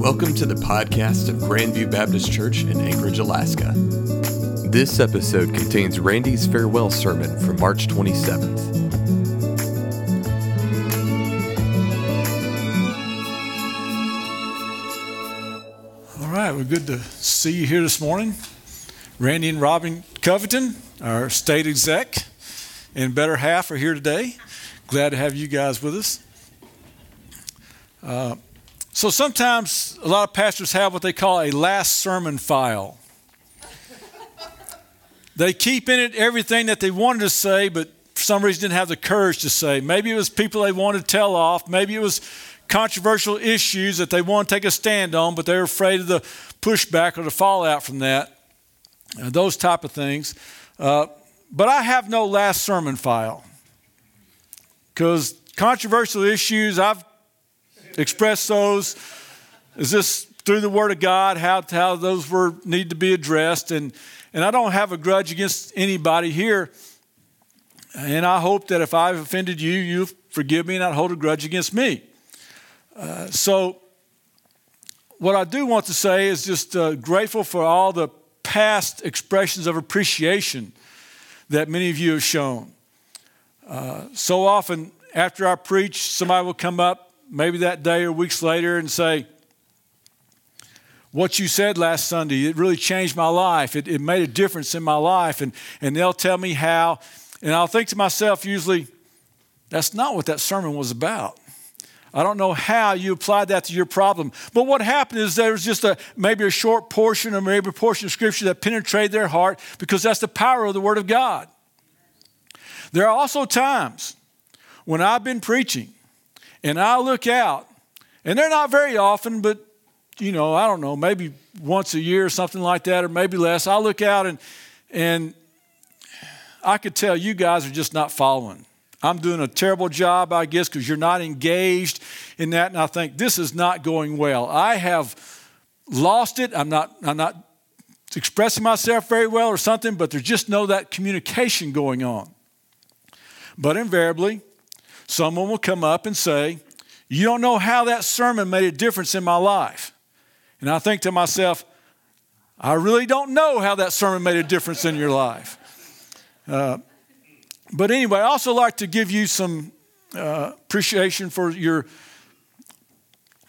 Welcome to the podcast of Grandview Baptist Church in Anchorage, Alaska. This episode contains Randy's farewell sermon from March 27th. All right, we're good to see you here this morning. Randy and Robin Covington, our state exec and better half, are here today. Glad to have you guys with us. Uh, so sometimes a lot of pastors have what they call a last sermon file. They keep in it everything that they wanted to say, but for some reason didn't have the courage to say. Maybe it was people they wanted to tell off. Maybe it was controversial issues that they want to take a stand on, but they're afraid of the pushback or the fallout from that. Uh, those type of things. Uh, but I have no last sermon file because controversial issues, I've expressed those. Is this through the Word of God, how, how those were need to be addressed? And, and I don't have a grudge against anybody here. And I hope that if I've offended you, you forgive me and not hold a grudge against me. Uh, so, what I do want to say is just uh, grateful for all the past expressions of appreciation that many of you have shown. Uh, so often, after I preach, somebody will come up, maybe that day or weeks later, and say, What you said last Sunday, it really changed my life. It, it made a difference in my life. And, and they'll tell me how. And I'll think to myself, usually, that's not what that sermon was about. I don't know how you applied that to your problem. But what happened is there was just a maybe a short portion or maybe a portion of scripture that penetrated their heart because that's the power of the Word of God. There are also times when I've been preaching and I look out, and they're not very often, but you know, I don't know, maybe once a year or something like that, or maybe less. I look out and and I could tell you guys are just not following. I'm doing a terrible job, I guess, because you're not engaged in that. And I think this is not going well. I have lost it. I'm not, I'm not expressing myself very well or something, but there's just no that communication going on. But invariably, someone will come up and say, You don't know how that sermon made a difference in my life. And I think to myself, I really don't know how that sermon made a difference in your life. Uh, but anyway, I also like to give you some uh, appreciation for your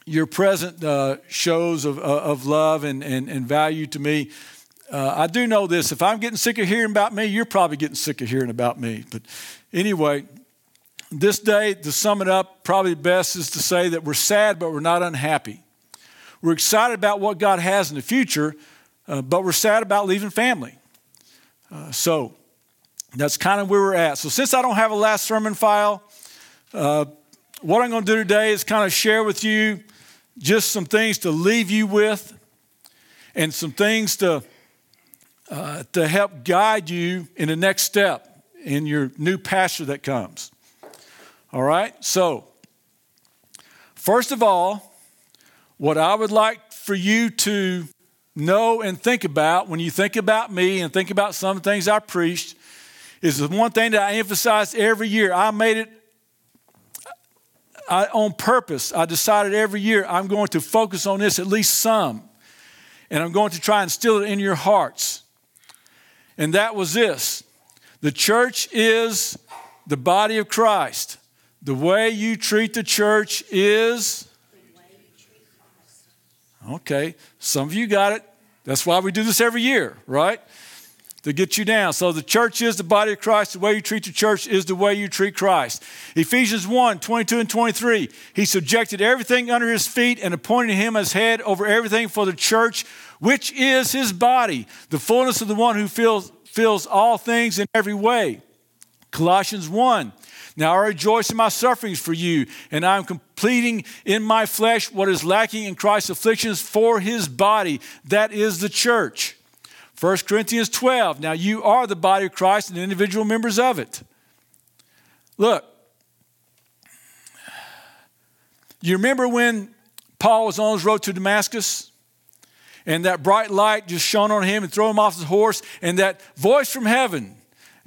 your present uh, shows of, uh, of love and, and, and value to me. Uh, I do know this if I'm getting sick of hearing about me, you're probably getting sick of hearing about me. But anyway, this day, to sum it up, probably best is to say that we're sad, but we're not unhappy. We're excited about what God has in the future, uh, but we're sad about leaving family. Uh, so, that's kind of where we're at. So, since I don't have a last sermon file, uh, what I'm going to do today is kind of share with you just some things to leave you with and some things to, uh, to help guide you in the next step in your new pasture that comes. All right? So, first of all, what I would like for you to know and think about when you think about me and think about some things I preached is the one thing that I emphasize every year. I made it I, on purpose. I decided every year I'm going to focus on this at least some. And I'm going to try and instill it in your hearts. And that was this the church is the body of Christ. The way you treat the church is. Okay, some of you got it. That's why we do this every year, right? to get you down. So the church is the body of Christ. The way you treat the church is the way you treat Christ. Ephesians 1 22 and 23. He subjected everything under his feet and appointed him as head over everything for the church, which is his body, the fullness of the one who fills, fills all things in every way. Colossians 1. Now I rejoice in my sufferings for you, and I am completing in my flesh what is lacking in Christ's afflictions for his body, that is the church. 1 Corinthians 12. Now you are the body of Christ and individual members of it. Look, you remember when Paul was on his road to Damascus? And that bright light just shone on him and threw him off his horse, and that voice from heaven,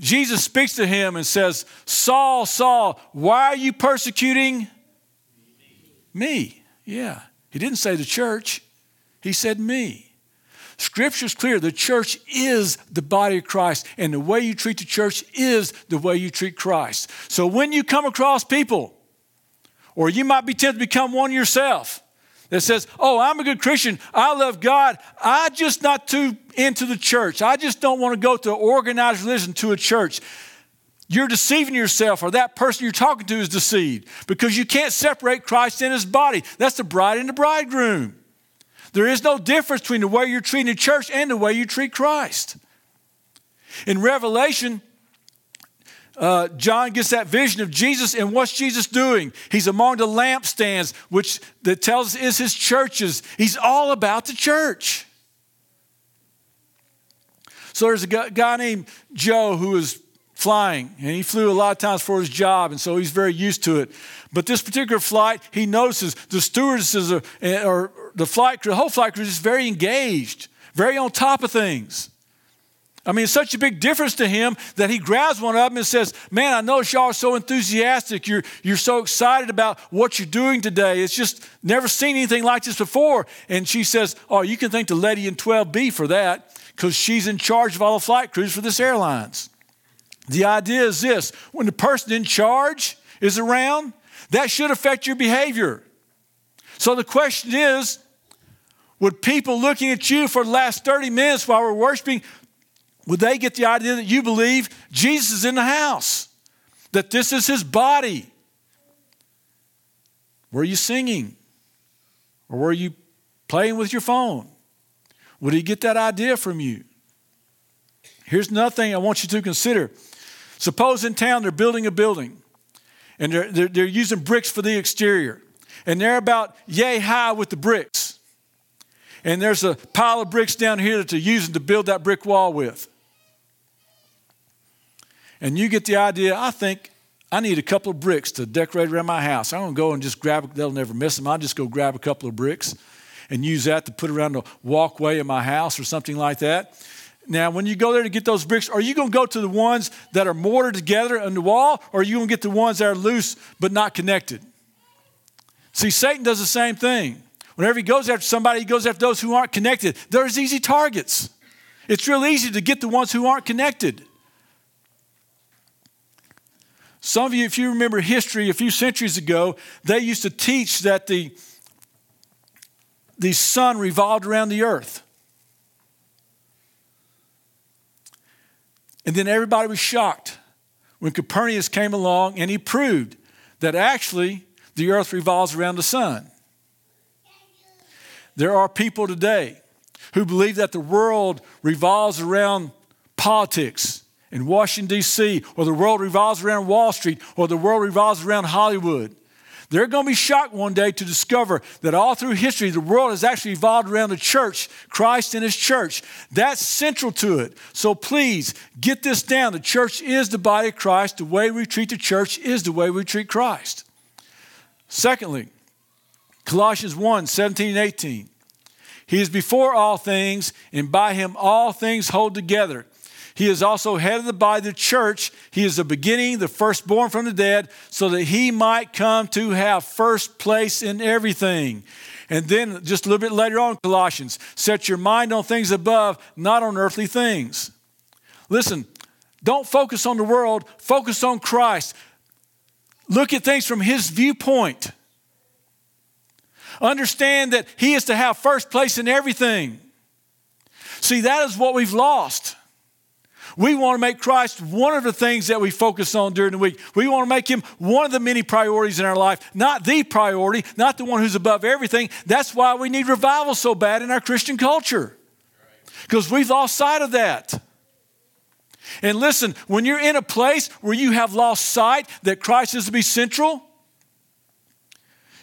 Jesus speaks to him and says, Saul, Saul, why are you persecuting me? Yeah. He didn't say the church, he said me. Scripture's clear. The church is the body of Christ, and the way you treat the church is the way you treat Christ. So when you come across people, or you might be tempted to become one yourself that says, Oh, I'm a good Christian. I love God. I just not too into the church. I just don't want to go to organized religion to a church. You're deceiving yourself, or that person you're talking to is deceived because you can't separate Christ and his body. That's the bride and the bridegroom. There is no difference between the way you're treating the church and the way you treat Christ. In Revelation, uh, John gets that vision of Jesus, and what's Jesus doing? He's among the lampstands, which that tells us is his churches. He's all about the church. So there's a guy named Joe who was flying, and he flew a lot of times for his job, and so he's very used to it. But this particular flight, he notices the stewardesses are, or the flight crew, the whole flight crew is very engaged, very on top of things. I mean, it's such a big difference to him that he grabs one of them and says, Man, I know y'all are so enthusiastic. You're, you're so excited about what you're doing today. It's just never seen anything like this before. And she says, Oh, you can thank the lady in 12B for that because she's in charge of all the flight crews for this airlines. The idea is this when the person in charge is around, that should affect your behavior. So the question is would people looking at you for the last 30 minutes while we're worshiping, would they get the idea that you believe Jesus is in the house? That this is his body? Were you singing? Or were you playing with your phone? Would he get that idea from you? Here's another thing I want you to consider. Suppose in town they're building a building and they're, they're, they're using bricks for the exterior and they're about yay high with the bricks. And there's a pile of bricks down here that they're using to build that brick wall with. And you get the idea, I think I need a couple of bricks to decorate around my house. I'm going to go and just grab, they'll never miss them. I'll just go grab a couple of bricks and use that to put around the walkway in my house or something like that. Now, when you go there to get those bricks, are you going to go to the ones that are mortared together on the wall, or are you going to get the ones that are loose but not connected? See, Satan does the same thing. Whenever he goes after somebody, he goes after those who aren't connected. There's easy targets. It's real easy to get the ones who aren't connected. Some of you, if you remember history a few centuries ago, they used to teach that the, the sun revolved around the earth. And then everybody was shocked when Copernicus came along and he proved that actually the earth revolves around the sun. There are people today who believe that the world revolves around politics in Washington, D.C., or the world revolves around Wall Street, or the world revolves around Hollywood. They're going to be shocked one day to discover that all through history, the world has actually evolved around the church, Christ and his church. That's central to it. So please get this down. The church is the body of Christ. The way we treat the church is the way we treat Christ. Secondly, Colossians 1 17 and 18. He is before all things, and by him all things hold together. He is also head of the body, the church. He is the beginning, the firstborn from the dead, so that he might come to have first place in everything. And then just a little bit later on, Colossians, set your mind on things above, not on earthly things. Listen, don't focus on the world, focus on Christ. Look at things from his viewpoint. Understand that he is to have first place in everything. See, that is what we've lost. We want to make Christ one of the things that we focus on during the week. We want to make him one of the many priorities in our life, not the priority, not the one who's above everything. That's why we need revival so bad in our Christian culture, because we've lost sight of that. And listen, when you're in a place where you have lost sight that Christ is to be central,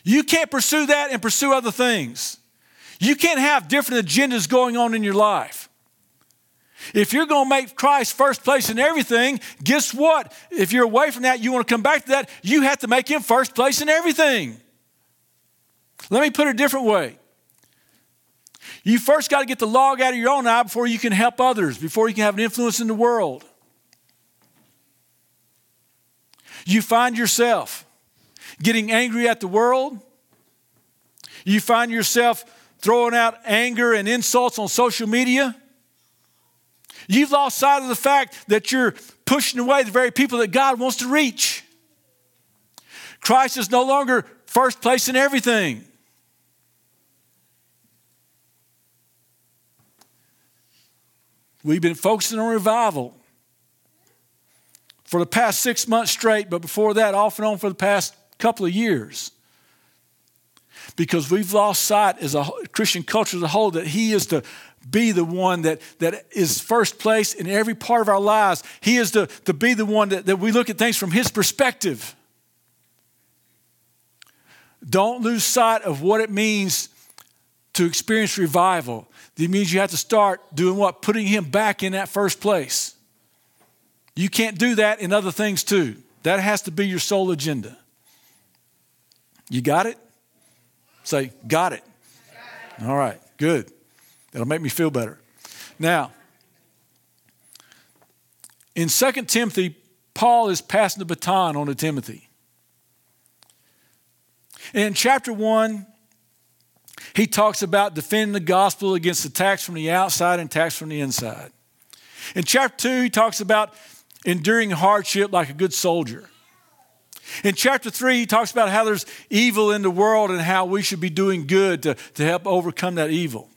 you can't pursue that and pursue other things. You can't have different agendas going on in your life. If you're going to make Christ first place in everything, guess what? If you're away from that, you want to come back to that, you have to make him first place in everything. Let me put it a different way. You first got to get the log out of your own eye before you can help others, before you can have an influence in the world. You find yourself getting angry at the world, You find yourself throwing out anger and insults on social media. You've lost sight of the fact that you're pushing away the very people that God wants to reach. Christ is no longer first place in everything. We've been focusing on revival for the past six months straight, but before that, off and on for the past couple of years. Because we've lost sight as a Christian culture as a whole that He is to be the one that, that is first place in every part of our lives. He is to, to be the one that, that we look at things from His perspective. Don't lose sight of what it means to experience revival. It means you have to start doing what? Putting Him back in that first place. You can't do that in other things too. That has to be your sole agenda. You got it? Say, got it. Got it. All right, good. That'll make me feel better. Now, in 2 Timothy, Paul is passing the baton on to Timothy. In chapter 1, he talks about defending the gospel against attacks from the outside and attacks from the inside. In chapter 2, he talks about enduring hardship like a good soldier. In chapter 3, he talks about how there's evil in the world and how we should be doing good to, to help overcome that evil.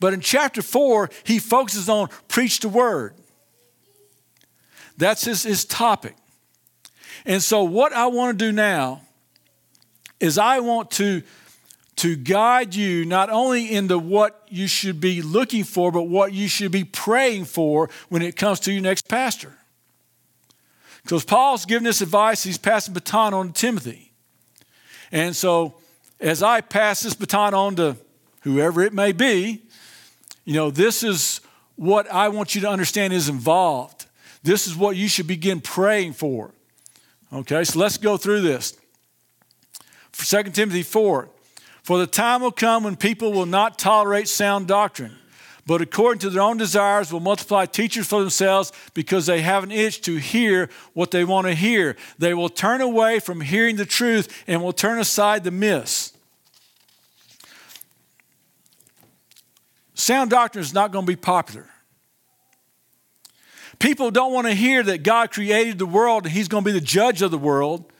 But in chapter 4, he focuses on preach the word. That's his, his topic. And so, what I want to do now is I want to, to guide you not only into what you should be looking for, but what you should be praying for when it comes to your next pastor. Because Paul's giving this advice, he's passing baton on to Timothy. And so, as I pass this baton on to whoever it may be, you know, this is what I want you to understand is involved. This is what you should begin praying for. Okay, so let's go through this. 2 Timothy 4 For the time will come when people will not tolerate sound doctrine, but according to their own desires will multiply teachers for themselves because they have an itch to hear what they want to hear. They will turn away from hearing the truth and will turn aside the myths. Sound doctrine is not going to be popular. People don't want to hear that God created the world and He's going to be the judge of the world.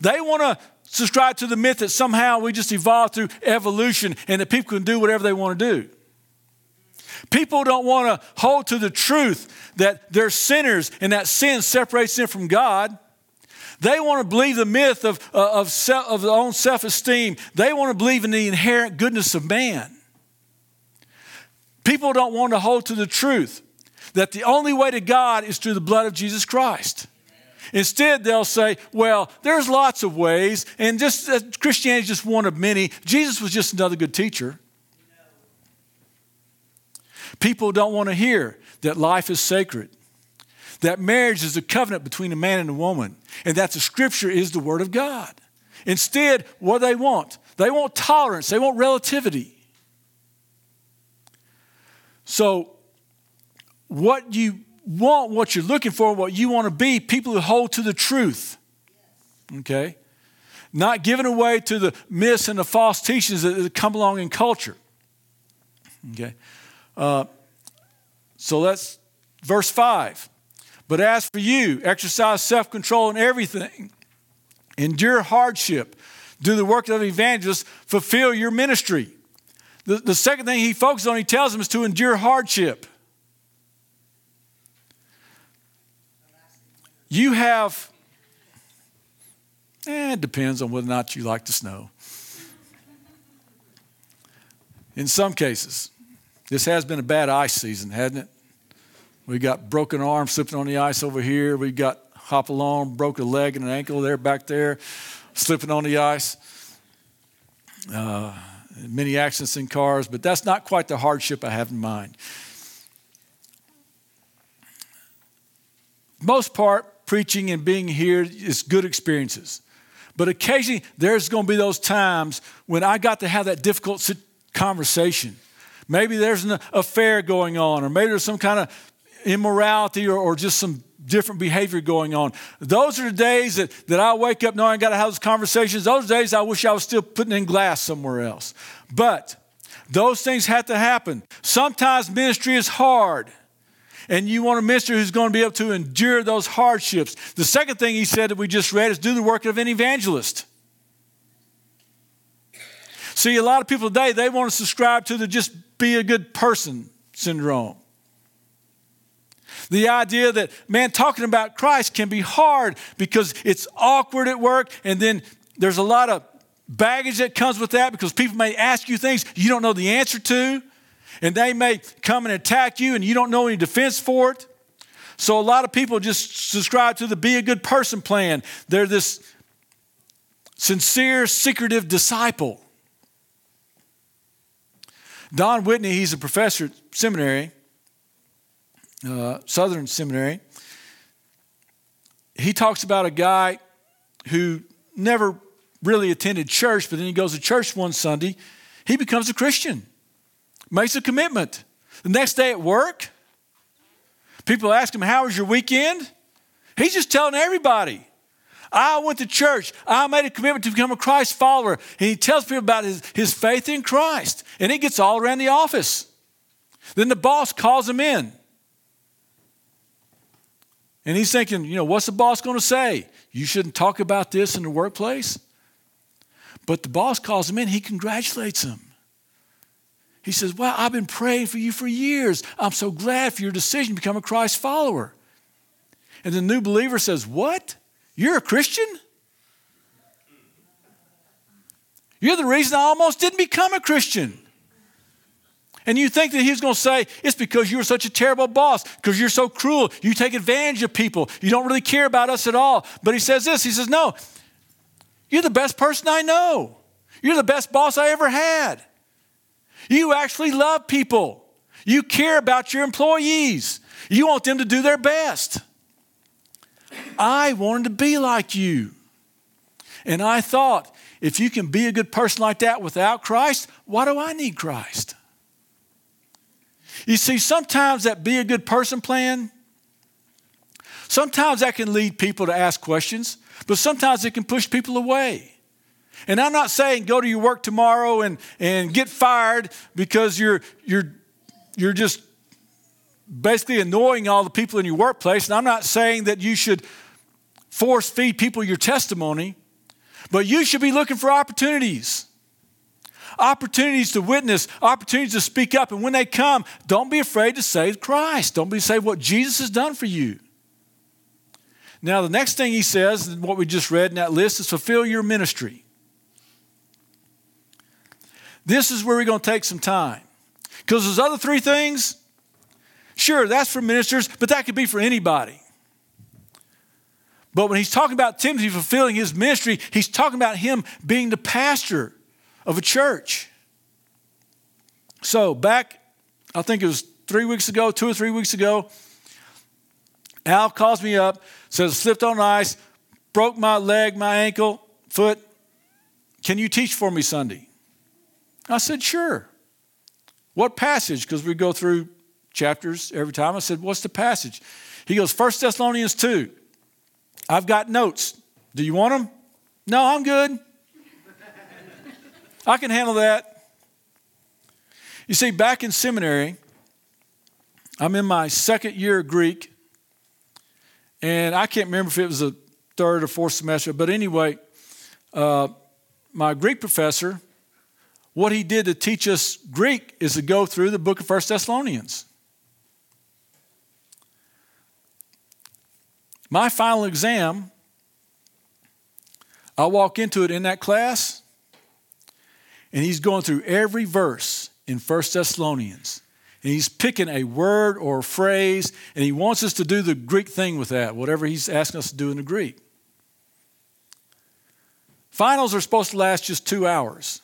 They want to subscribe to the myth that somehow we just evolved through evolution and that people can do whatever they want to do. People don't want to hold to the truth that they're sinners and that sin separates them from God. They want to believe the myth of, uh, of, self, of their own self esteem. They want to believe in the inherent goodness of man. People don't want to hold to the truth that the only way to God is through the blood of Jesus Christ. Instead, they'll say, well, there's lots of ways, and just uh, Christianity is just one of many. Jesus was just another good teacher. People don't want to hear that life is sacred, that marriage is a covenant between a man and a woman, and that the scripture is the word of God. Instead, what do they want? They want tolerance, they want relativity. So, what you want what you're looking for, what you want to be, people who hold to the truth. Okay? Not giving away to the myths and the false teachings that come along in culture. Okay? Uh, so that's verse 5. But as for you, exercise self control in everything, endure hardship, do the work of the evangelist, fulfill your ministry. The, the second thing he focuses on, he tells them, is to endure hardship. You have, eh, it depends on whether or not you like the snow. In some cases, this has been a bad ice season, hasn't it? We got broken arm slipping on the ice over here. We got hop along, broke a leg and an ankle there back there, slipping on the ice. Uh, many accidents in cars, but that's not quite the hardship I have in mind. Most part, preaching and being here is good experiences. But occasionally, there's going to be those times when I got to have that difficult conversation. Maybe there's an affair going on, or maybe there's some kind of immorality or, or just some different behavior going on. Those are the days that, that I wake up knowing I got to have those conversations. Those days I wish I was still putting in glass somewhere else. But those things have to happen. Sometimes ministry is hard. And you want a minister who's going to be able to endure those hardships. The second thing he said that we just read is do the work of an evangelist. See, a lot of people today, they want to subscribe to the just be a good person syndrome. The idea that, man, talking about Christ can be hard because it's awkward at work, and then there's a lot of baggage that comes with that because people may ask you things you don't know the answer to, and they may come and attack you, and you don't know any defense for it. So, a lot of people just subscribe to the be a good person plan. They're this sincere, secretive disciple. Don Whitney, he's a professor at seminary uh, Southern Seminary, he talks about a guy who never really attended church, but then he goes to church one Sunday. He becomes a Christian, makes a commitment. The next day at work, people ask him, How was your weekend? He's just telling everybody. I went to church. I made a commitment to become a Christ follower. And he tells people about his, his faith in Christ. And he gets all around the office. Then the boss calls him in. And he's thinking, you know, what's the boss going to say? You shouldn't talk about this in the workplace. But the boss calls him in, he congratulates him. He says, Well, I've been praying for you for years. I'm so glad for your decision to become a Christ follower. And the new believer says, What? You're a Christian? You're the reason I almost didn't become a Christian. And you think that he's going to say, it's because you're such a terrible boss, because you're so cruel. You take advantage of people. You don't really care about us at all. But he says this He says, No, you're the best person I know. You're the best boss I ever had. You actually love people. You care about your employees. You want them to do their best. I wanted to be like you. And I thought, if you can be a good person like that without Christ, why do I need Christ? You see, sometimes that be a good person plan, sometimes that can lead people to ask questions, but sometimes it can push people away. And I'm not saying go to your work tomorrow and, and get fired because you're, you're, you're just basically annoying all the people in your workplace. And I'm not saying that you should force feed people your testimony, but you should be looking for opportunities opportunities to witness, opportunities to speak up. And when they come, don't be afraid to say Christ. Don't be say what Jesus has done for you. Now, the next thing he says, what we just read in that list, is fulfill your ministry. This is where we're going to take some time. Because those other three things, sure, that's for ministers, but that could be for anybody. But when he's talking about Timothy fulfilling his ministry, he's talking about him being the pastor of a church. So, back, I think it was three weeks ago, two or three weeks ago, Al calls me up, says, slipped on ice, broke my leg, my ankle, foot. Can you teach for me Sunday? I said, sure. What passage? Because we go through chapters every time. I said, what's the passage? He goes, 1 Thessalonians 2. I've got notes. Do you want them? No, I'm good. I can handle that. You see, back in seminary, I'm in my second year of Greek, and I can't remember if it was a third or fourth semester, but anyway, uh, my Greek professor, what he did to teach us Greek is to go through the book of First Thessalonians. My final exam, I walk into it in that class, and he's going through every verse in First Thessalonians. And he's picking a word or a phrase, and he wants us to do the Greek thing with that, whatever he's asking us to do in the Greek. Finals are supposed to last just two hours.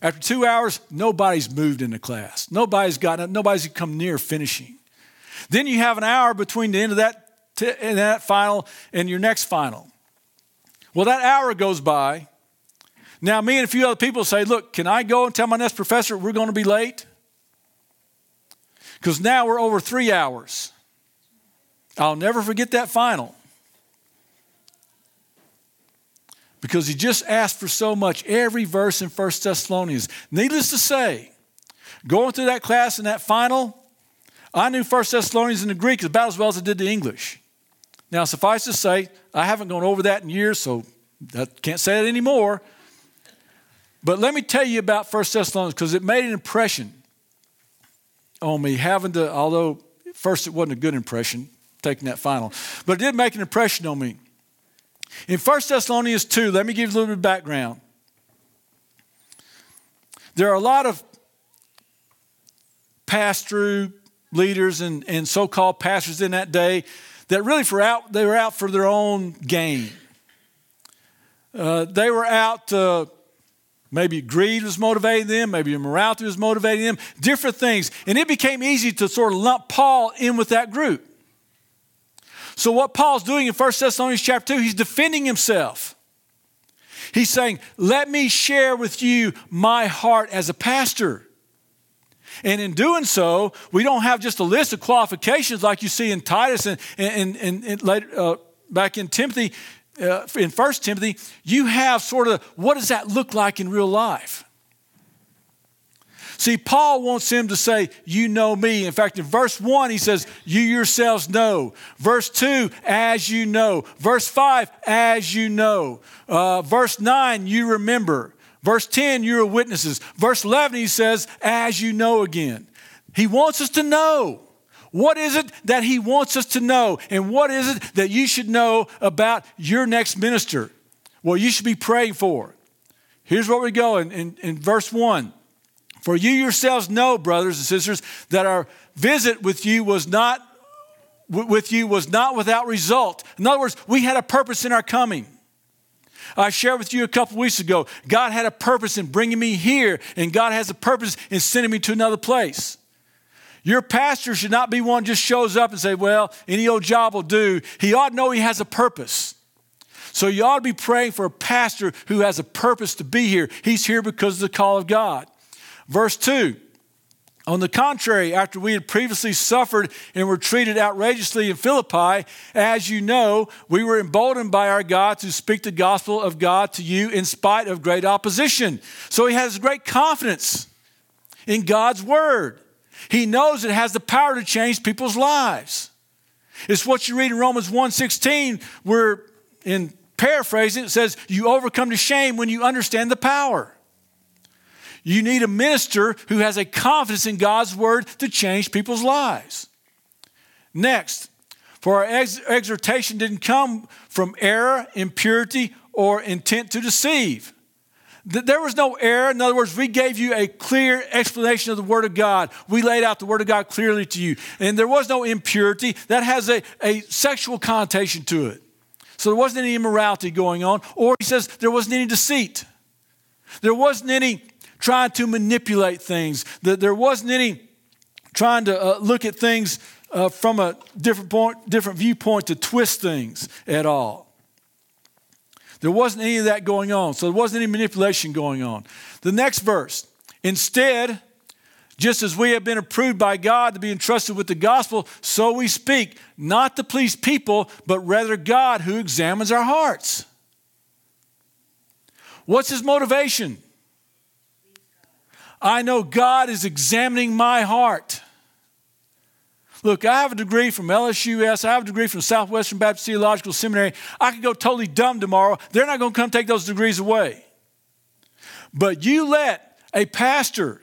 After two hours, nobody's moved in the class. Nobody's gotten nobody's come near finishing. Then you have an hour between the end of that, t- that final and your next final. Well, that hour goes by, now, me and a few other people say, Look, can I go and tell my next professor we're going to be late? Because now we're over three hours. I'll never forget that final. Because he just asked for so much, every verse in 1 Thessalonians. Needless to say, going through that class and that final, I knew 1 Thessalonians in the Greek about as well as I did the English. Now, suffice to say, I haven't gone over that in years, so I can't say it anymore. But let me tell you about 1 Thessalonians because it made an impression on me, having to, although first it wasn't a good impression, taking that final, but it did make an impression on me. In 1 Thessalonians 2, let me give you a little bit of background. There are a lot of pass through leaders and, and so called pastors in that day that really for out, they were out for their own gain. Uh, they were out, uh, maybe greed was motivating them, maybe immorality was motivating them, different things. And it became easy to sort of lump Paul in with that group. So, what Paul's doing in 1 Thessalonians chapter 2, he's defending himself. He's saying, Let me share with you my heart as a pastor. And in doing so, we don't have just a list of qualifications like you see in Titus and, and, and, and later, uh, back in Timothy, uh, in First Timothy. You have sort of what does that look like in real life? See, Paul wants him to say, You know me. In fact, in verse 1, he says, You yourselves know. Verse 2, as you know. Verse 5, as you know. Uh, verse 9, you remember. Verse 10, you're witnesses. Verse 11, he says, as you know again. He wants us to know. What is it that he wants us to know? And what is it that you should know about your next minister? Well, you should be praying for. Here's where we go in, in, in verse 1. For you yourselves know, brothers and sisters, that our visit with you was not with you was not without result. In other words, we had a purpose in our coming. I shared with you a couple weeks ago. God had a purpose in bringing me here, and God has a purpose in sending me to another place. Your pastor should not be one just shows up and say, Well, any old job will do. He ought to know he has a purpose. So you ought to be praying for a pastor who has a purpose to be here. He's here because of the call of God. Verse 2 on the contrary, after we had previously suffered and were treated outrageously in Philippi, as you know, we were emboldened by our God to speak the gospel of God to you in spite of great opposition. So he has great confidence in God's word. He knows it has the power to change people's lives. It's what you read in Romans 1:16 where in paraphrasing it says you overcome the shame when you understand the power. You need a minister who has a confidence in God's word to change people's lives. Next, for our ex- exhortation didn't come from error, impurity, or intent to deceive. There was no error. In other words, we gave you a clear explanation of the Word of God. We laid out the Word of God clearly to you. And there was no impurity. That has a, a sexual connotation to it. So there wasn't any immorality going on. Or he says there wasn't any deceit. There wasn't any trying to manipulate things, there wasn't any trying to uh, look at things uh, from a different point, different viewpoint to twist things at all. There wasn't any of that going on. So there wasn't any manipulation going on. The next verse. Instead, just as we have been approved by God to be entrusted with the gospel, so we speak, not to please people, but rather God who examines our hearts. What's his motivation? I know God is examining my heart. Look, I have a degree from LSUS. I have a degree from Southwestern Baptist Theological Seminary. I could go totally dumb tomorrow. They're not going to come take those degrees away. But you let a pastor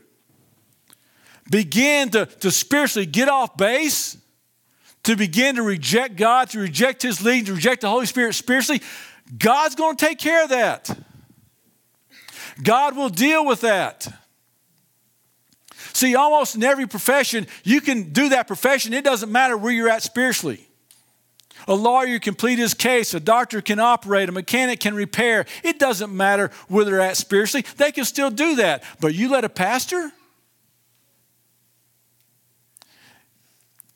begin to, to spiritually get off base, to begin to reject God, to reject His lead, to reject the Holy Spirit spiritually, God's going to take care of that. God will deal with that. See, almost in every profession, you can do that profession. It doesn't matter where you're at spiritually. A lawyer can plead his case, a doctor can operate, a mechanic can repair. It doesn't matter where they're at spiritually, they can still do that. But you let a pastor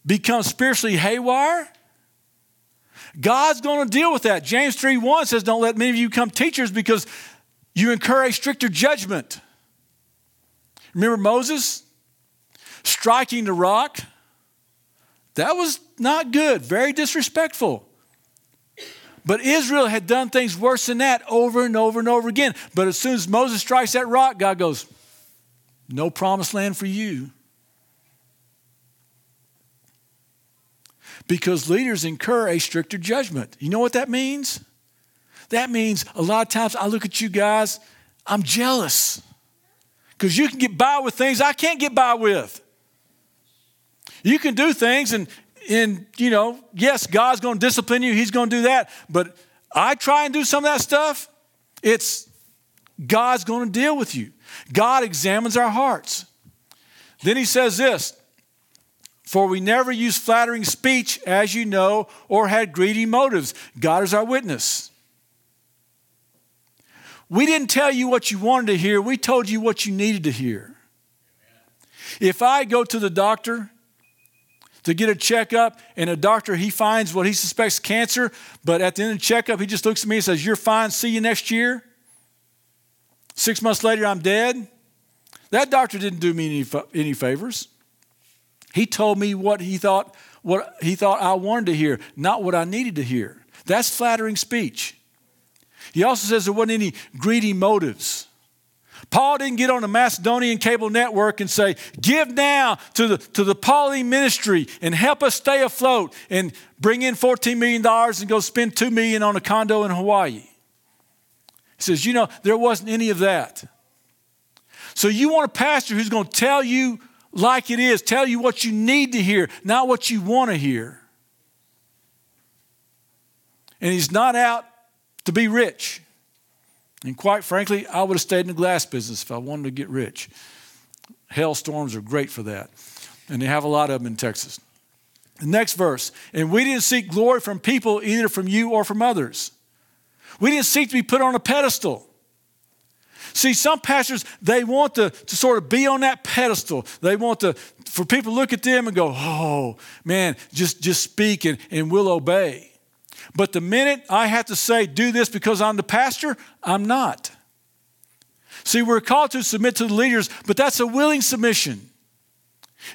become spiritually haywire? God's going to deal with that. James 3 1 says, Don't let many of you become teachers because you incur a stricter judgment. Remember Moses? Striking the rock That was not good, very disrespectful. But Israel had done things worse than that over and over and over again. But as soon as Moses strikes that rock, God goes, No promised land for you. Because leaders incur a stricter judgment. You know what that means? That means a lot of times I look at you guys, I'm jealous. Because you can get by with things I can't get by with. You can do things and and you know, yes, God's going to discipline you, he's going to do that, but I try and do some of that stuff, it's God's going to deal with you. God examines our hearts. Then he says this, for we never use flattering speech, as you know, or had greedy motives. God is our witness. We didn't tell you what you wanted to hear, we told you what you needed to hear. If I go to the doctor to get a checkup and a doctor he finds what he suspects cancer, but at the end of the checkup he just looks at me and says, You're fine, see you next year. Six months later, I'm dead. That doctor didn't do me any, any favors. He told me what he thought what he thought I wanted to hear, not what I needed to hear. That's flattering speech. He also says there wasn't any greedy motives. Paul didn't get on the Macedonian cable network and say, Give now to the, to the Pauline ministry and help us stay afloat and bring in $14 million and go spend 2 million on a condo in Hawaii. He says, You know, there wasn't any of that. So you want a pastor who's going to tell you like it is, tell you what you need to hear, not what you want to hear. And he's not out to be rich. And quite frankly, I would have stayed in the glass business if I wanted to get rich. Hailstorms are great for that. And they have a lot of them in Texas. The next verse, and we didn't seek glory from people, either from you or from others. We didn't seek to be put on a pedestal. See, some pastors, they want to, to sort of be on that pedestal. They want to, for people to look at them and go, oh, man, just, just speak and, and we'll obey. But the minute I have to say, do this because I'm the pastor, I'm not. See, we're called to submit to the leaders, but that's a willing submission.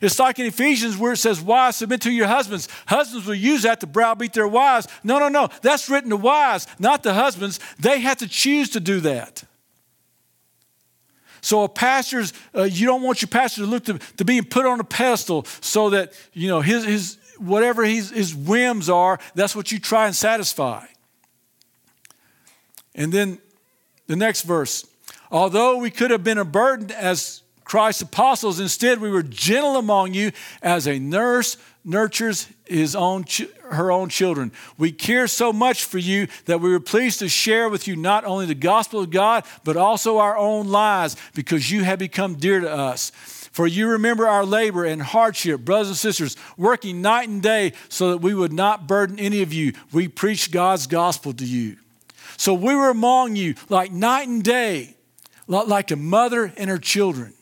It's like in Ephesians where it says, Wives, submit to your husbands. Husbands will use that to browbeat their wives. No, no, no. That's written to wives, not the husbands. They have to choose to do that. So a pastor's, uh, you don't want your pastor to look to, to being put on a pedestal so that, you know, his, his, whatever his, whims are, that's what you try and satisfy. And then the next verse although we could have been a burden as Christ's apostles, instead we were gentle among you as a nurse nurtures his own her own children. We care so much for you that we were pleased to share with you not only the gospel of God but also our own lives because you have become dear to us. For you remember our labor and hardship, brothers and sisters, working night and day so that we would not burden any of you. We preached God's gospel to you. So we were among you like night and day, like a mother and her children.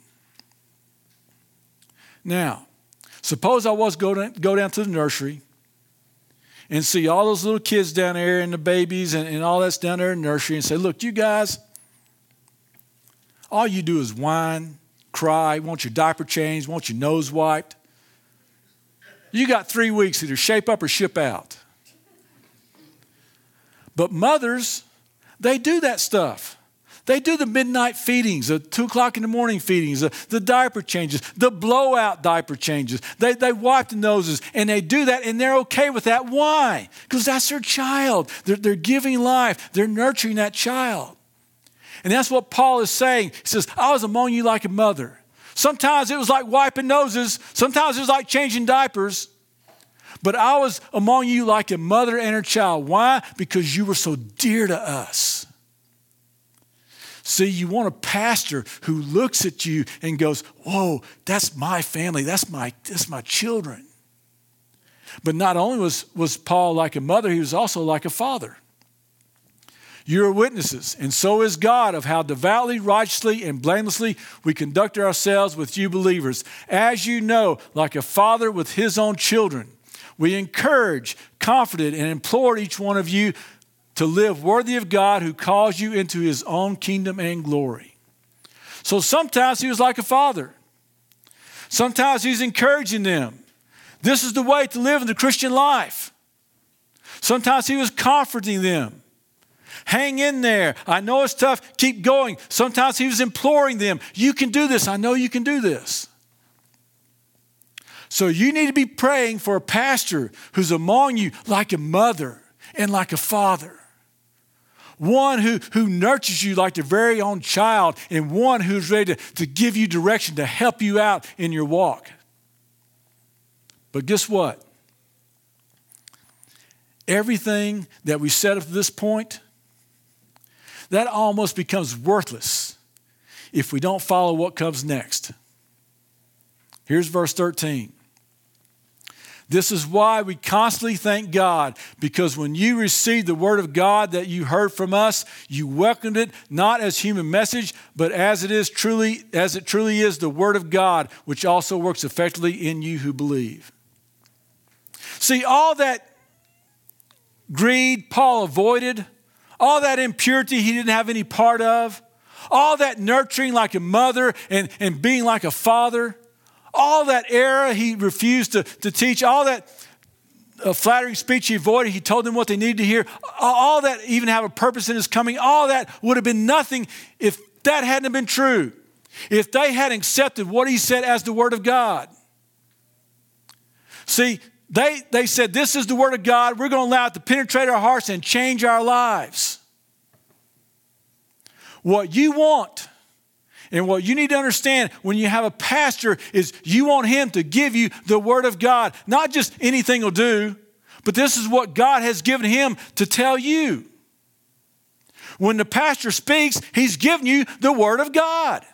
Now, suppose I was go go down to the nursery and see all those little kids down there and the babies and, and all that's down there in the nursery and say, look, you guys, all you do is whine cry, want your diaper changed, want your nose wiped. You got three weeks either shape up or ship out. But mothers, they do that stuff. They do the midnight feedings, the two o'clock in the morning feedings, the, the diaper changes, the blowout diaper changes. They, they wipe the noses and they do that and they're okay with that. Why? Because that's their child. They're, they're giving life, they're nurturing that child. And that's what Paul is saying. He says, I was among you like a mother. Sometimes it was like wiping noses, sometimes it was like changing diapers. But I was among you like a mother and her child. Why? Because you were so dear to us. See, you want a pastor who looks at you and goes, Whoa, that's my family, that's my, that's my children. But not only was, was Paul like a mother, he was also like a father. You are witnesses, and so is God, of how devoutly, righteously, and blamelessly we conduct ourselves with you believers. As you know, like a father with his own children, we encourage, comforted, and implored each one of you to live worthy of God who calls you into his own kingdom and glory. So sometimes he was like a father. Sometimes he's encouraging them. this is the way to live in the Christian life. Sometimes he was comforting them. Hang in there. I know it's tough. Keep going. Sometimes he was imploring them. You can do this. I know you can do this. So you need to be praying for a pastor who's among you like a mother and like a father. One who, who nurtures you like their very own child, and one who's ready to, to give you direction to help you out in your walk. But guess what? Everything that we said up to this point, that almost becomes worthless if we don't follow what comes next. Here's verse 13. This is why we constantly thank God, because when you received the word of God that you heard from us, you welcomed it not as human message, but as it is truly, as it truly is the word of God, which also works effectively in you who believe. See, all that greed Paul avoided, all that impurity he didn't have any part of, all that nurturing like a mother and, and being like a father, all that error he refused to, to teach, all that uh, flattering speech he avoided, he told them what they needed to hear, all that even have a purpose in his coming, all that would have been nothing if that hadn't been true. If they had accepted what he said as the Word of God. See, they, they said, This is the Word of God. We're going to allow it to penetrate our hearts and change our lives. What you want and what you need to understand when you have a pastor is you want him to give you the Word of God. Not just anything will do, but this is what God has given him to tell you. When the pastor speaks, he's giving you the Word of God.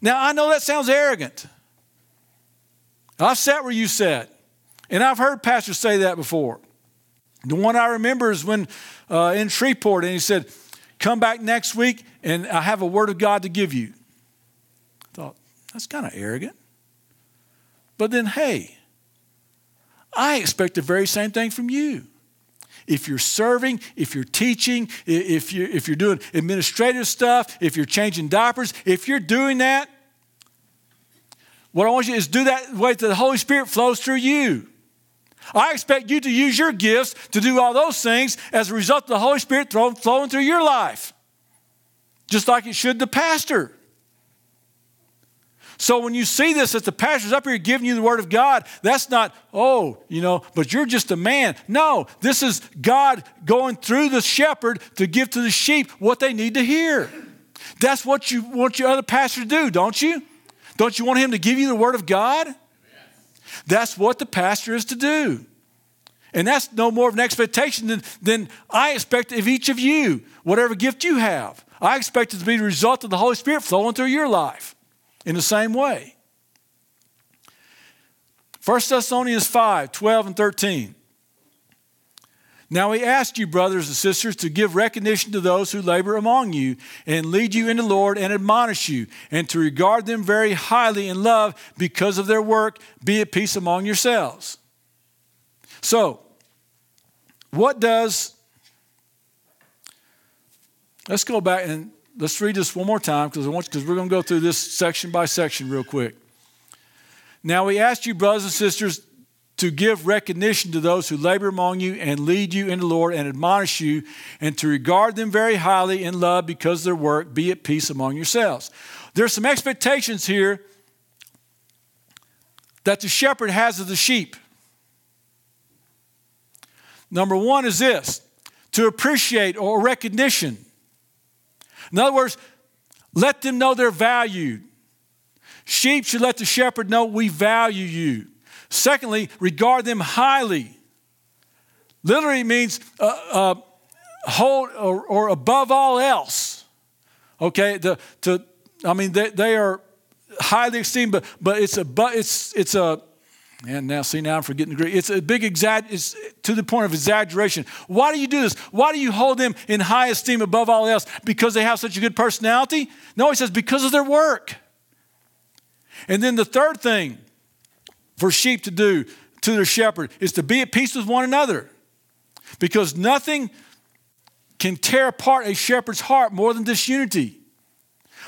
Now, I know that sounds arrogant. I've sat where you sat, and I've heard pastors say that before. The one I remember is when uh, in Shreveport, and he said, Come back next week, and I have a Word of God to give you. I thought, that's kind of arrogant. But then, hey, I expect the very same thing from you. If you're serving, if you're teaching, if you're, if you're doing administrative stuff, if you're changing diapers, if you're doing that, what I want you to do is do that way that the Holy Spirit flows through you. I expect you to use your gifts to do all those things as a result of the Holy Spirit flowing through your life, just like it should the pastor. So when you see this, that the pastor's up here giving you the word of God, that's not, oh, you know, but you're just a man. No, this is God going through the shepherd to give to the sheep what they need to hear. That's what you want your other pastor to do, don't you? Don't you want him to give you the word of God? That's what the pastor is to do. And that's no more of an expectation than, than I expect of each of you, whatever gift you have. I expect it to be the result of the Holy Spirit flowing through your life in the same way. 1 Thessalonians 5 12 and 13. Now we ask you, brothers and sisters, to give recognition to those who labor among you and lead you in the Lord and admonish you, and to regard them very highly in love because of their work. Be at peace among yourselves. So, what does, let's go back and let's read this one more time because we're going to go through this section by section real quick. Now we ask you, brothers and sisters, to give recognition to those who labor among you and lead you in the Lord and admonish you, and to regard them very highly in love because of their work. Be at peace among yourselves. There's some expectations here that the shepherd has of the sheep. Number one is this to appreciate or recognition in other words, let them know they're valued. Sheep should let the shepherd know we value you. Secondly, regard them highly. Literally means uh, uh, hold or, or, above all else. Okay, the, to, I mean they, they are highly esteemed, but but it's a but it's it's a and now, see, now I'm forgetting the Greek. It's a big exag. It's to the point of exaggeration. Why do you do this? Why do you hold them in high esteem above all else? Because they have such a good personality? No, he says because of their work. And then the third thing for sheep to do to their shepherd is to be at peace with one another. Because nothing can tear apart a shepherd's heart more than disunity.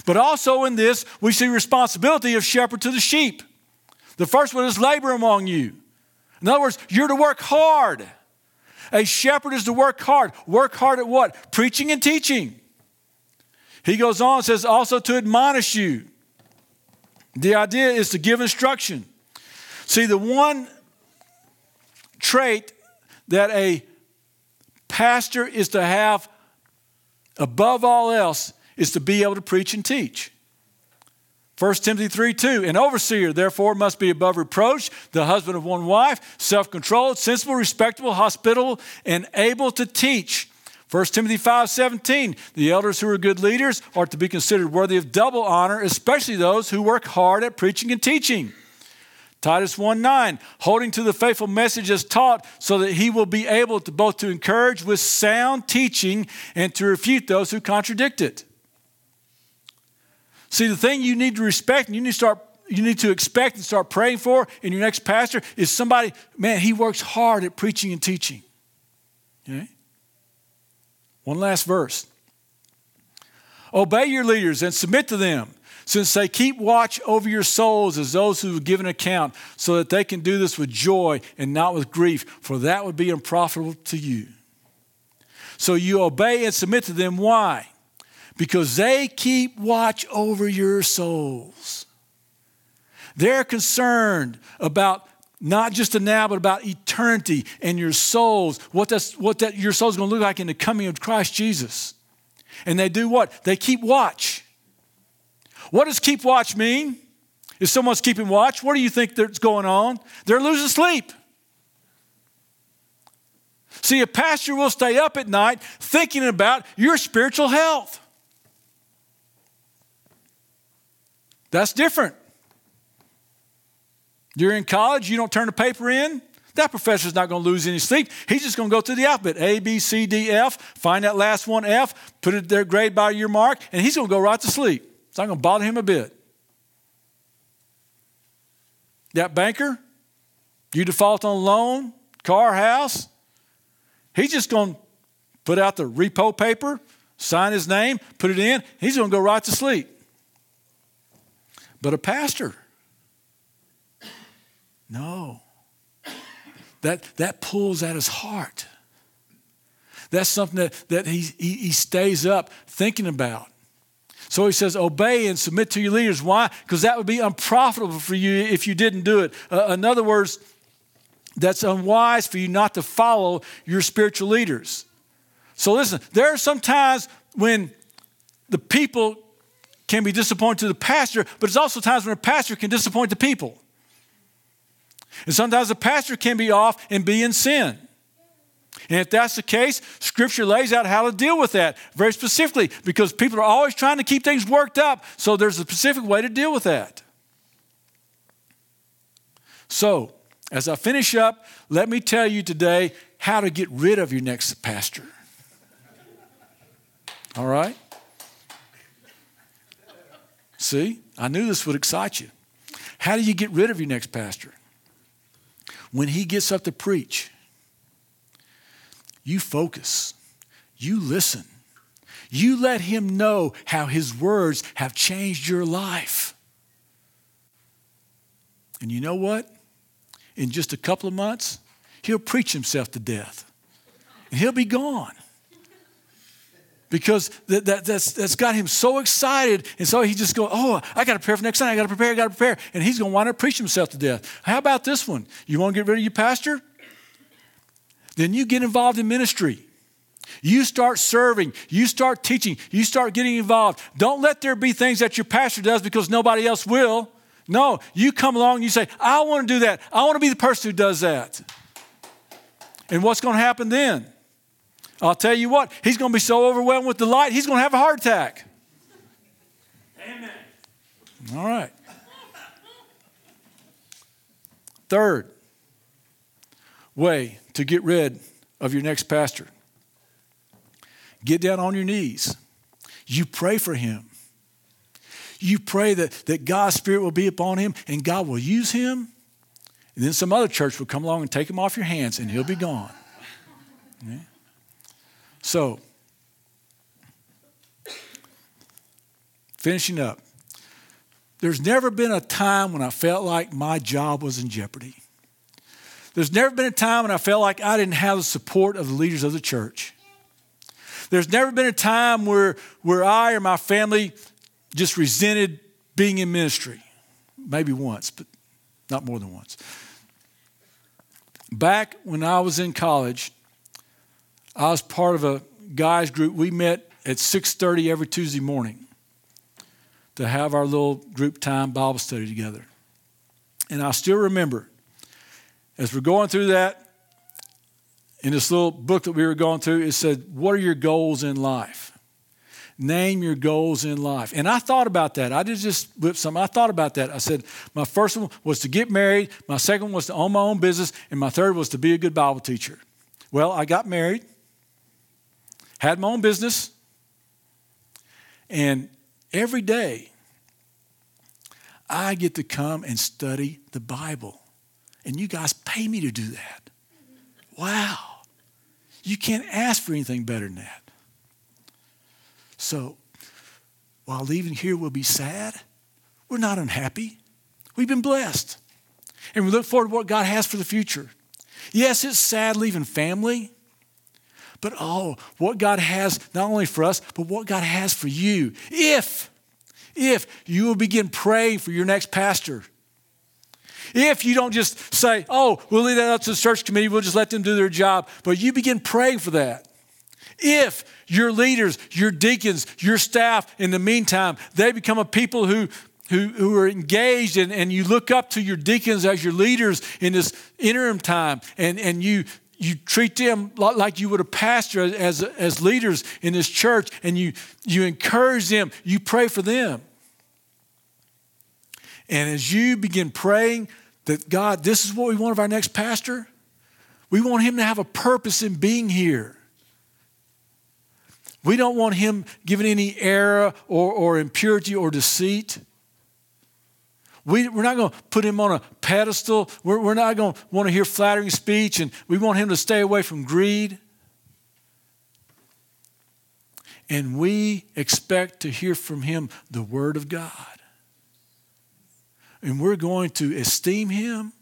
But also in this, we see responsibility of shepherd to the sheep. The first one is labor among you. In other words, you're to work hard. A shepherd is to work hard. Work hard at what? Preaching and teaching. He goes on and says, also to admonish you. The idea is to give instruction. See, the one trait that a pastor is to have above all else is to be able to preach and teach. 1 Timothy 3 2, an overseer, therefore, must be above reproach, the husband of one wife, self controlled, sensible, respectable, hospitable, and able to teach. 1 Timothy 5 17, the elders who are good leaders are to be considered worthy of double honor, especially those who work hard at preaching and teaching. Titus 1 9, holding to the faithful message as taught, so that he will be able to both to encourage with sound teaching and to refute those who contradict it. See, the thing you need to respect and you need to start you need to expect and start praying for in your next pastor is somebody, man, he works hard at preaching and teaching. Okay? One last verse. Obey your leaders and submit to them, since they keep watch over your souls as those who give an account, so that they can do this with joy and not with grief, for that would be unprofitable to you. So you obey and submit to them. Why? because they keep watch over your souls. They're concerned about not just the now, but about eternity and your souls, what, that's, what that, your soul's going to look like in the coming of Christ Jesus. And they do what? They keep watch. What does keep watch mean? If someone's keeping watch, what do you think that's going on? They're losing sleep. See, a pastor will stay up at night thinking about your spiritual health. That's different. You're in college, you don't turn the paper in, that professor's not going to lose any sleep. He's just going to go through the alphabet A, B, C, D, F, find that last one F, put it their grade by your mark, and he's going to go right to sleep. It's not going to bother him a bit. That banker, you default on a loan, car, house, he's just going to put out the repo paper, sign his name, put it in, he's going to go right to sleep but a pastor. No. That, that pulls at his heart. That's something that, that he, he, he stays up thinking about. So he says, obey and submit to your leaders. Why? Because that would be unprofitable for you if you didn't do it. Uh, in other words, that's unwise for you not to follow your spiritual leaders. So listen, there are some times when the people can be disappointed to the pastor, but it's also times when a pastor can disappoint the people. And sometimes the pastor can be off and be in sin. And if that's the case, Scripture lays out how to deal with that very specifically because people are always trying to keep things worked up. So there's a specific way to deal with that. So, as I finish up, let me tell you today how to get rid of your next pastor. All right? See, I knew this would excite you. How do you get rid of your next pastor? When he gets up to preach, you focus, you listen, you let him know how his words have changed your life. And you know what? In just a couple of months, he'll preach himself to death and he'll be gone because that, that, that's, that's got him so excited. And so he just go, oh, I got to prepare for next time. I got to prepare, I got to prepare. And he's going to wind up preaching himself to death. How about this one? You want to get rid of your pastor? Then you get involved in ministry. You start serving. You start teaching. You start getting involved. Don't let there be things that your pastor does because nobody else will. No, you come along and you say, I want to do that. I want to be the person who does that. And what's going to happen then? I'll tell you what, he's going to be so overwhelmed with delight, he's going to have a heart attack. Amen. All right. Third way to get rid of your next pastor get down on your knees. You pray for him. You pray that, that God's Spirit will be upon him and God will use him. And then some other church will come along and take him off your hands and he'll be gone. Yeah. So, finishing up, there's never been a time when I felt like my job was in jeopardy. There's never been a time when I felt like I didn't have the support of the leaders of the church. There's never been a time where, where I or my family just resented being in ministry. Maybe once, but not more than once. Back when I was in college, I was part of a guys group. We met at 6:30 every Tuesday morning to have our little group time Bible study together. And I still remember as we're going through that in this little book that we were going through, it said, What are your goals in life? Name your goals in life. And I thought about that. I did just whip something. I thought about that. I said, My first one was to get married, my second was to own my own business, and my third was to be a good Bible teacher. Well, I got married, had my own business, and every day I get to come and study the Bible. And you guys pay me to do that. Wow. You can't ask for anything better than that. So, while leaving here will be sad, we're not unhappy. We've been blessed. And we look forward to what God has for the future. Yes, it's sad leaving family, but oh, what God has not only for us, but what God has for you. If, if you will begin praying for your next pastor, if you don't just say, oh, we'll leave that up to the search committee, we'll just let them do their job, but you begin praying for that. If your leaders, your deacons, your staff, in the meantime, they become a people who, who, who are engaged and, and you look up to your deacons as your leaders in this interim time and, and you, you treat them like you would a pastor as, as leaders in this church and you, you encourage them, you pray for them. And as you begin praying that God, this is what we want of our next pastor, we want him to have a purpose in being here. We don't want him given any error or, or impurity or deceit. We, we're not going to put him on a pedestal. We're, we're not going to want to hear flattering speech, and we want him to stay away from greed. And we expect to hear from him the Word of God and we're going to esteem him.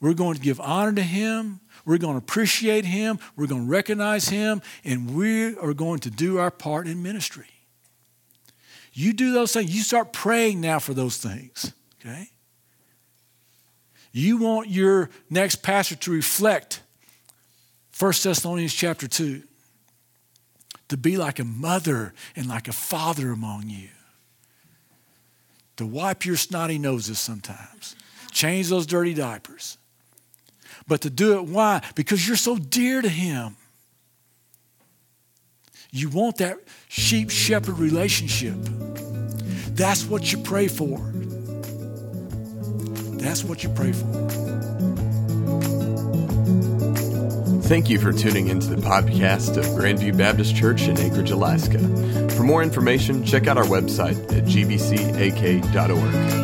We're going to give honor to him. We're going to appreciate him. We're going to recognize him. And we are going to do our part in ministry. You do those things. You start praying now for those things, okay? You want your next pastor to reflect 1 Thessalonians chapter 2, to be like a mother and like a father among you to wipe your snotty noses sometimes, change those dirty diapers. But to do it, why? Because you're so dear to Him. You want that sheep shepherd relationship. That's what you pray for. That's what you pray for. Thank you for tuning into the podcast of Grandview Baptist Church in Anchorage, Alaska. For more information, check out our website at gbcak.org.